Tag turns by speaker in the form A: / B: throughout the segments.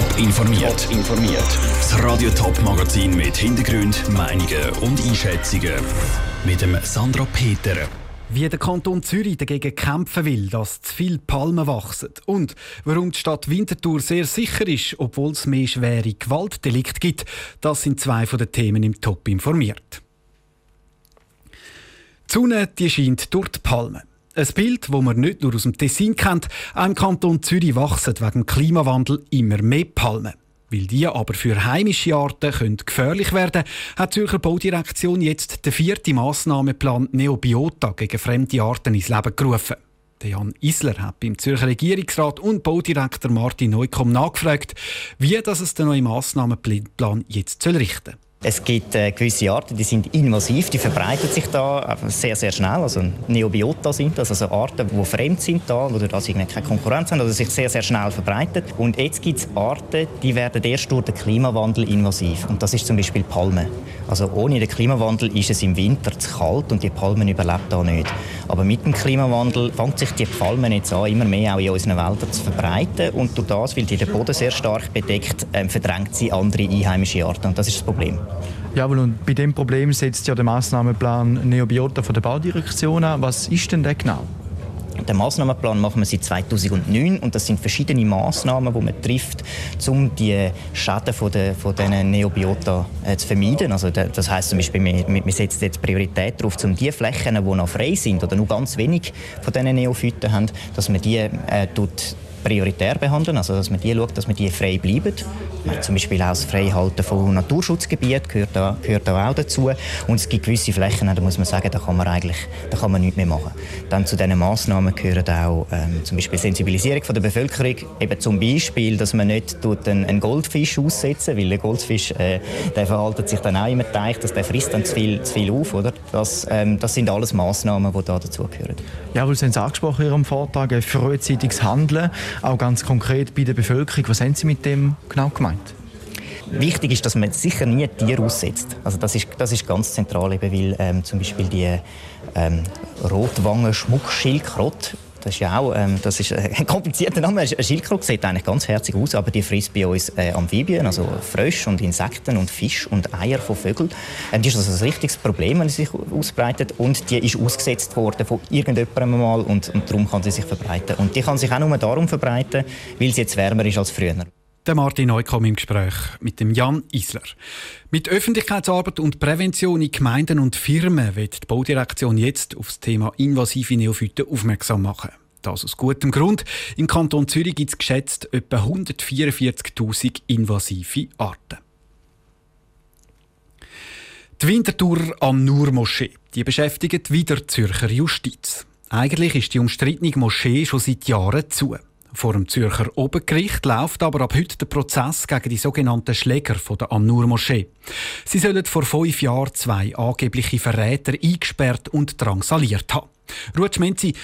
A: Top informiert. Top informiert. Das Radio Top Magazin mit Hintergrund, Meinungen und Einschätzungen mit dem Sandra Peter.
B: Wie der Kanton Zürich dagegen kämpfen will, dass zu viele Palmen wachsen und warum die Stadt Winterthur sehr sicher ist, obwohl es mehr schwere Gewaltdelikte gibt, das sind zwei von den Themen im Top informiert. Die Sonne die scheint durch die Palmen. Ein Bild, das man nicht nur aus dem Tessin kennt, auch im Kanton Zürich wachsen wegen Klimawandel immer mehr Palmen. Weil die aber für heimische Arten können gefährlich werden hat die Zürcher Baudirektion jetzt den vierten Massnahmenplan Neobiota gegen fremde Arten ins Leben gerufen. Jan Isler hat beim Zürcher Regierungsrat und Baudirektor Martin Neukomm nachgefragt, wie das es den neuen Massnahmenplan jetzt richten soll.
C: Es gibt äh, gewisse Arten, die sind invasiv, die verbreiten sich da sehr, sehr schnell. Also Neobiota sind das, also Arten, die fremd sind da, die also keine Konkurrenz haben, also sich sehr, sehr schnell verbreiten. Und jetzt gibt es Arten, die werden erst durch den Klimawandel invasiv. Und das ist zum Beispiel Palmen. Also ohne den Klimawandel ist es im Winter zu kalt und die Palmen überlebt da nicht. Aber mit dem Klimawandel fängt sich die Palmen jetzt an, immer mehr auch in unseren Wäldern zu verbreiten. Und durch das, weil die den Boden sehr stark bedeckt, ähm, verdrängt sie andere einheimische Arten. Und das ist das Problem.
B: Jawohl, und bei dem Problem setzt ja der Massnahmenplan Neobiota von der Baudirektion an. Was ist denn der genau?
C: Den Massnahmenplan machen wir seit 2009 und das sind verschiedene Massnahmen, die man trifft, um die Schäden von, den, von diesen Neobiota äh, zu vermeiden. Also das heißt zum Beispiel, wir, wir setzen jetzt Priorität darauf, um die Flächen, die noch frei sind oder nur ganz wenig von diesen Neophyten haben, dass man die äh, tut prioritär behandeln, also dass man die schaut, dass man die frei bleiben. Zum Beispiel auch das Freihalten von Naturschutzgebieten gehört da, gehört da auch dazu. Und es gibt gewisse Flächen, da muss man sagen, da kann man eigentlich da kann man nichts mehr machen. Dann zu diesen Massnahmen gehören auch ähm, zum Beispiel Sensibilisierung von der Bevölkerung, eben zum Beispiel, dass man nicht tut einen, einen Goldfisch aussetzen, weil der Goldfisch äh, der verhaltet sich dann auch immer Teich, dass der frisst dann zu viel, zu viel auf, oder? Das, ähm, das sind alles Massnahmen, die da dazugehören.
B: Ja, Sie haben es angesprochen in Ihrem Vortrag, frühzeitiges Handeln, auch ganz konkret bei der Bevölkerung. Was haben Sie mit dem genau gemeint?
C: Wichtig ist, dass man sicher nie Tiere aussetzt. Also das ist, das ist ganz zentral, eben weil ähm, zum Beispiel die ähm, Rotwangen-Schmuckschildkröte das ist ja auch ähm, das ist ein komplizierter Name. Ein Schildkröte sieht eigentlich ganz herzig aus, aber die frisst bei uns äh, Amphibien, also Frösche und Insekten und Fisch und Eier von Vögeln. Ähm, die ist also ein richtiges Problem, wenn sie sich ausbreitet. Und die ist ausgesetzt worden von irgendjemandem mal und, und darum kann sie sich verbreiten. Und die kann sich auch nur darum verbreiten, weil sie jetzt wärmer ist als früher.
B: Der Martin Neukomm im Gespräch mit dem Jan Isler. Mit Öffentlichkeitsarbeit und Prävention in Gemeinden und Firmen wird die Baudirektion jetzt auf das Thema invasive Neophyten aufmerksam machen. Das aus gutem Grund. Im Kanton Zürich gibt es geschätzt etwa 144.000 invasive Arten. Die Wintertour am Nur-Moschee die beschäftigt wieder Zürcher Justiz. Eigentlich ist die umstrittene Moschee schon seit Jahren zu. Vor dem Zürcher Obergericht läuft aber ab heute der Prozess gegen die sogenannten Schläger von der An-Nur-Moschee. Sie sollen vor fünf Jahren zwei angebliche Verräter eingesperrt und drangsaliert haben. Ruth Schmenzi,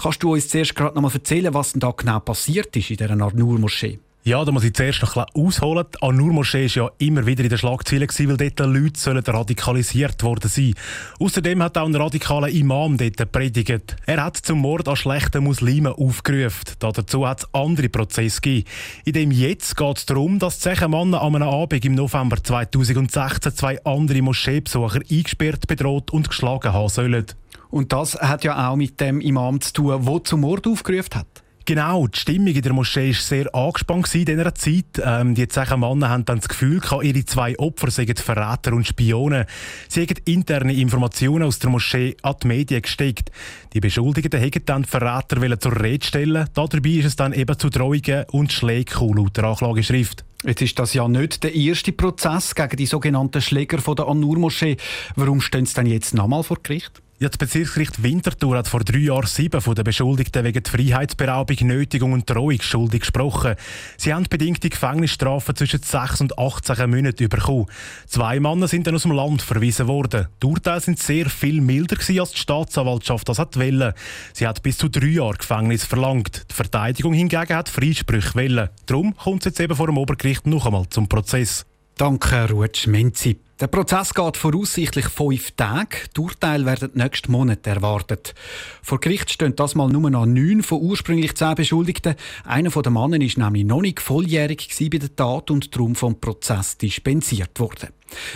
B: kannst du uns zuerst gerade noch mal erzählen, was denn da genau passiert ist in dieser An-Nur-Moschee?
D: Ja, da muss ich zuerst noch ein ausholen. Die An-Nur-Moschee war ja immer wieder in den Schlagzeilen, weil dort Leute sollen radikalisiert worden sein Außerdem hat auch ein radikaler Imam dort predigt. Er hat zum Mord an schlechten Muslimen aufgerufen. Dazu hat es andere Prozesse gegeben. In dem jetzt geht es darum, dass zehn Männer an einem Abend im November 2016 zwei andere Moscheebesucher eingesperrt, bedroht und geschlagen haben sollen.
B: Und das hat ja auch mit dem Imam zu tun, der zum Mord aufgerufen hat.
D: Genau, die Stimmung in der Moschee war sehr angespannt in dieser Zeit. Ähm, die zehn Männer haben dann das Gefühl, ihre zwei Opfer seien Verräter und Spione. Sie haben interne Informationen aus der Moschee an die Medien gesteckt. Die Beschuldigten wollten dann die Verräter zur Rede stellen. Dabei ist es dann eben zu Drohungen und Schlägen laut der Anklageschrift.
B: Jetzt ist das ja nicht der erste Prozess gegen die sogenannten Schläger von der An-Nur-Moschee. Warum stehen sie dann jetzt nochmal vor Gericht?
D: Ja, das Bezirksgericht Winterthur hat vor drei Jahren sieben von den Beschuldigten wegen Freiheitsberaubung, Nötigung und Drohung schuldig gesprochen. Sie haben bedingte Gefängnisstrafen zwischen 6 und 18 Monaten bekommen. Zwei Männer sind dann aus dem Land verwiesen worden. Die Urteile sind sehr viel milder als die Staatsanwaltschaft das hat wollen. Sie hat bis zu drei Jahre Gefängnis verlangt. Die Verteidigung hingegen hat Freisprüche wollen. Darum kommt es jetzt eben vor dem Obergericht noch einmal zum Prozess.
B: Danke, Ruth Menzi. Der Prozess geht voraussichtlich fünf Tage. Die Urteile werden nächsten Monat erwartet. Vor Gericht stehen das mal nur noch neun von ursprünglich zehn Beschuldigten. Einer der Männer ist nämlich noch nicht volljährig bei der Tat und darum vom Prozess dispensiert worden.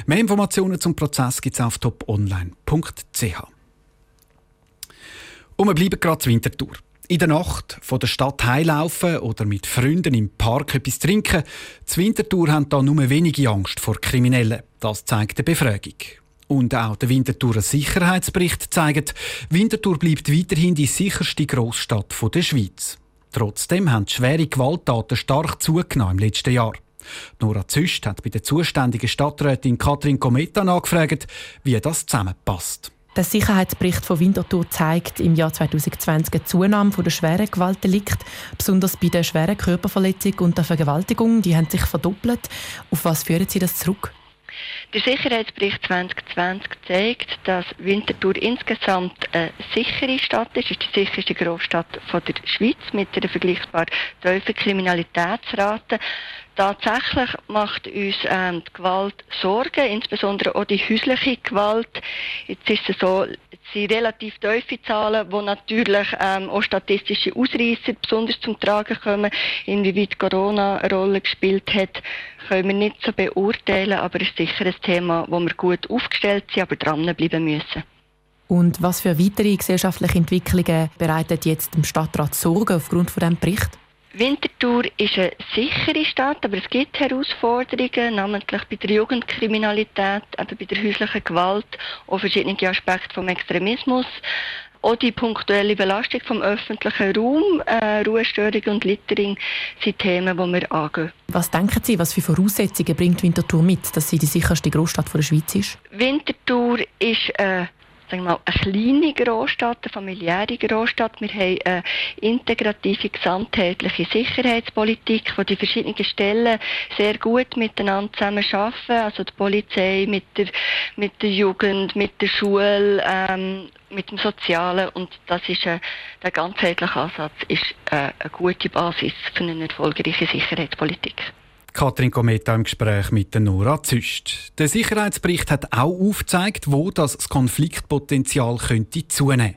B: Mehr Informationen zum Prozess gibt es auf toponline.ch. Und wir bleiben gerade zur Wintertour in der Nacht von der Stadt heilaufen oder mit Freunden im Park etwas trinken. Die Winterthur haben da nur wenige Angst vor Kriminellen. Das zeigt die Befragung. Und auch der Winterthurer Sicherheitsbericht zeigt, Winterthur bleibt weiterhin die sicherste Großstadt der Schweiz. Trotzdem haben schwere Gewalttaten stark zugenommen im letzten Jahr. Nora Züst hat bei der zuständigen Stadträtin Katrin Kometa nachgefragt, wie das zusammenpasst.
E: Der Sicherheitsbericht von Winterthur zeigt im Jahr 2020 eine Zunahme der schweren Gewaltdelikte, besonders bei der schweren Körperverletzung und der Vergewaltigung. Die haben sich verdoppelt. Auf was führen Sie das zurück?
F: Der Sicherheitsbericht 2020 zeigt, dass Winterthur insgesamt eine sichere Stadt ist. Es ist die sicherste Großstadt der Schweiz mit einer vergleichbar tiefen Kriminalitätsrate. Tatsächlich macht uns ähm, die Gewalt Sorgen, insbesondere auch die häusliche Gewalt. Jetzt ist es so, es sind relativ tiefe Zahlen, wo natürlich ähm, auch statistische Ausreißer besonders zum Tragen kommen. Inwieweit Corona eine Rolle gespielt hat, können wir nicht so beurteilen, aber es ist sicher ein Thema, wo wir gut aufgestellt sind, aber dranbleiben müssen.
E: Und was für weitere gesellschaftliche Entwicklungen bereitet jetzt dem Stadtrat Sorgen aufgrund von diesem Bericht?
F: Winterthur ist eine sichere Stadt, aber es gibt Herausforderungen, namentlich bei der Jugendkriminalität, eben bei der häuslichen Gewalt, auch verschiedene Aspekte vom Extremismus. Auch die punktuelle Belastung vom öffentlichen Raum, äh, Ruhestörung und Littering sind Themen, die wir angehen.
E: Was denken Sie, was für Voraussetzungen bringt Winterthur mit, dass sie die sicherste Großstadt der Schweiz ist?
F: Winterthur ist äh, sagen wir mal, eine kleine Großstadt, eine familiäre Großstadt. Wir haben eine integrative, gesamtheitliche Sicherheitspolitik, wo die verschiedenen Stellen sehr gut miteinander zusammenarbeiten. Also die Polizei mit der, mit der Jugend, mit der Schule, ähm, mit dem Sozialen. Und das ist ein, der ganzheitliche Ansatz ist eine, eine gute Basis für eine erfolgreiche Sicherheitspolitik.
B: Katrin Kometa im Gespräch mit Nora Züst. Der Sicherheitsbericht hat auch aufgezeigt, wo das Konfliktpotenzial könnte zunehmen.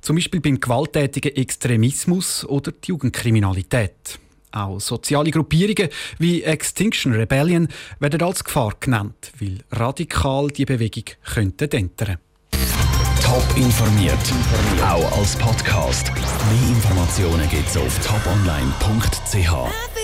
B: Zum Beispiel beim gewalttätigen Extremismus oder die Jugendkriminalität. Auch soziale Gruppierungen wie Extinction Rebellion werden als Gefahr genannt, weil radikal die Bewegung könnte ändern.
A: Top informiert, auch als Podcast. Mehr Informationen gibt's auf toponline.ch.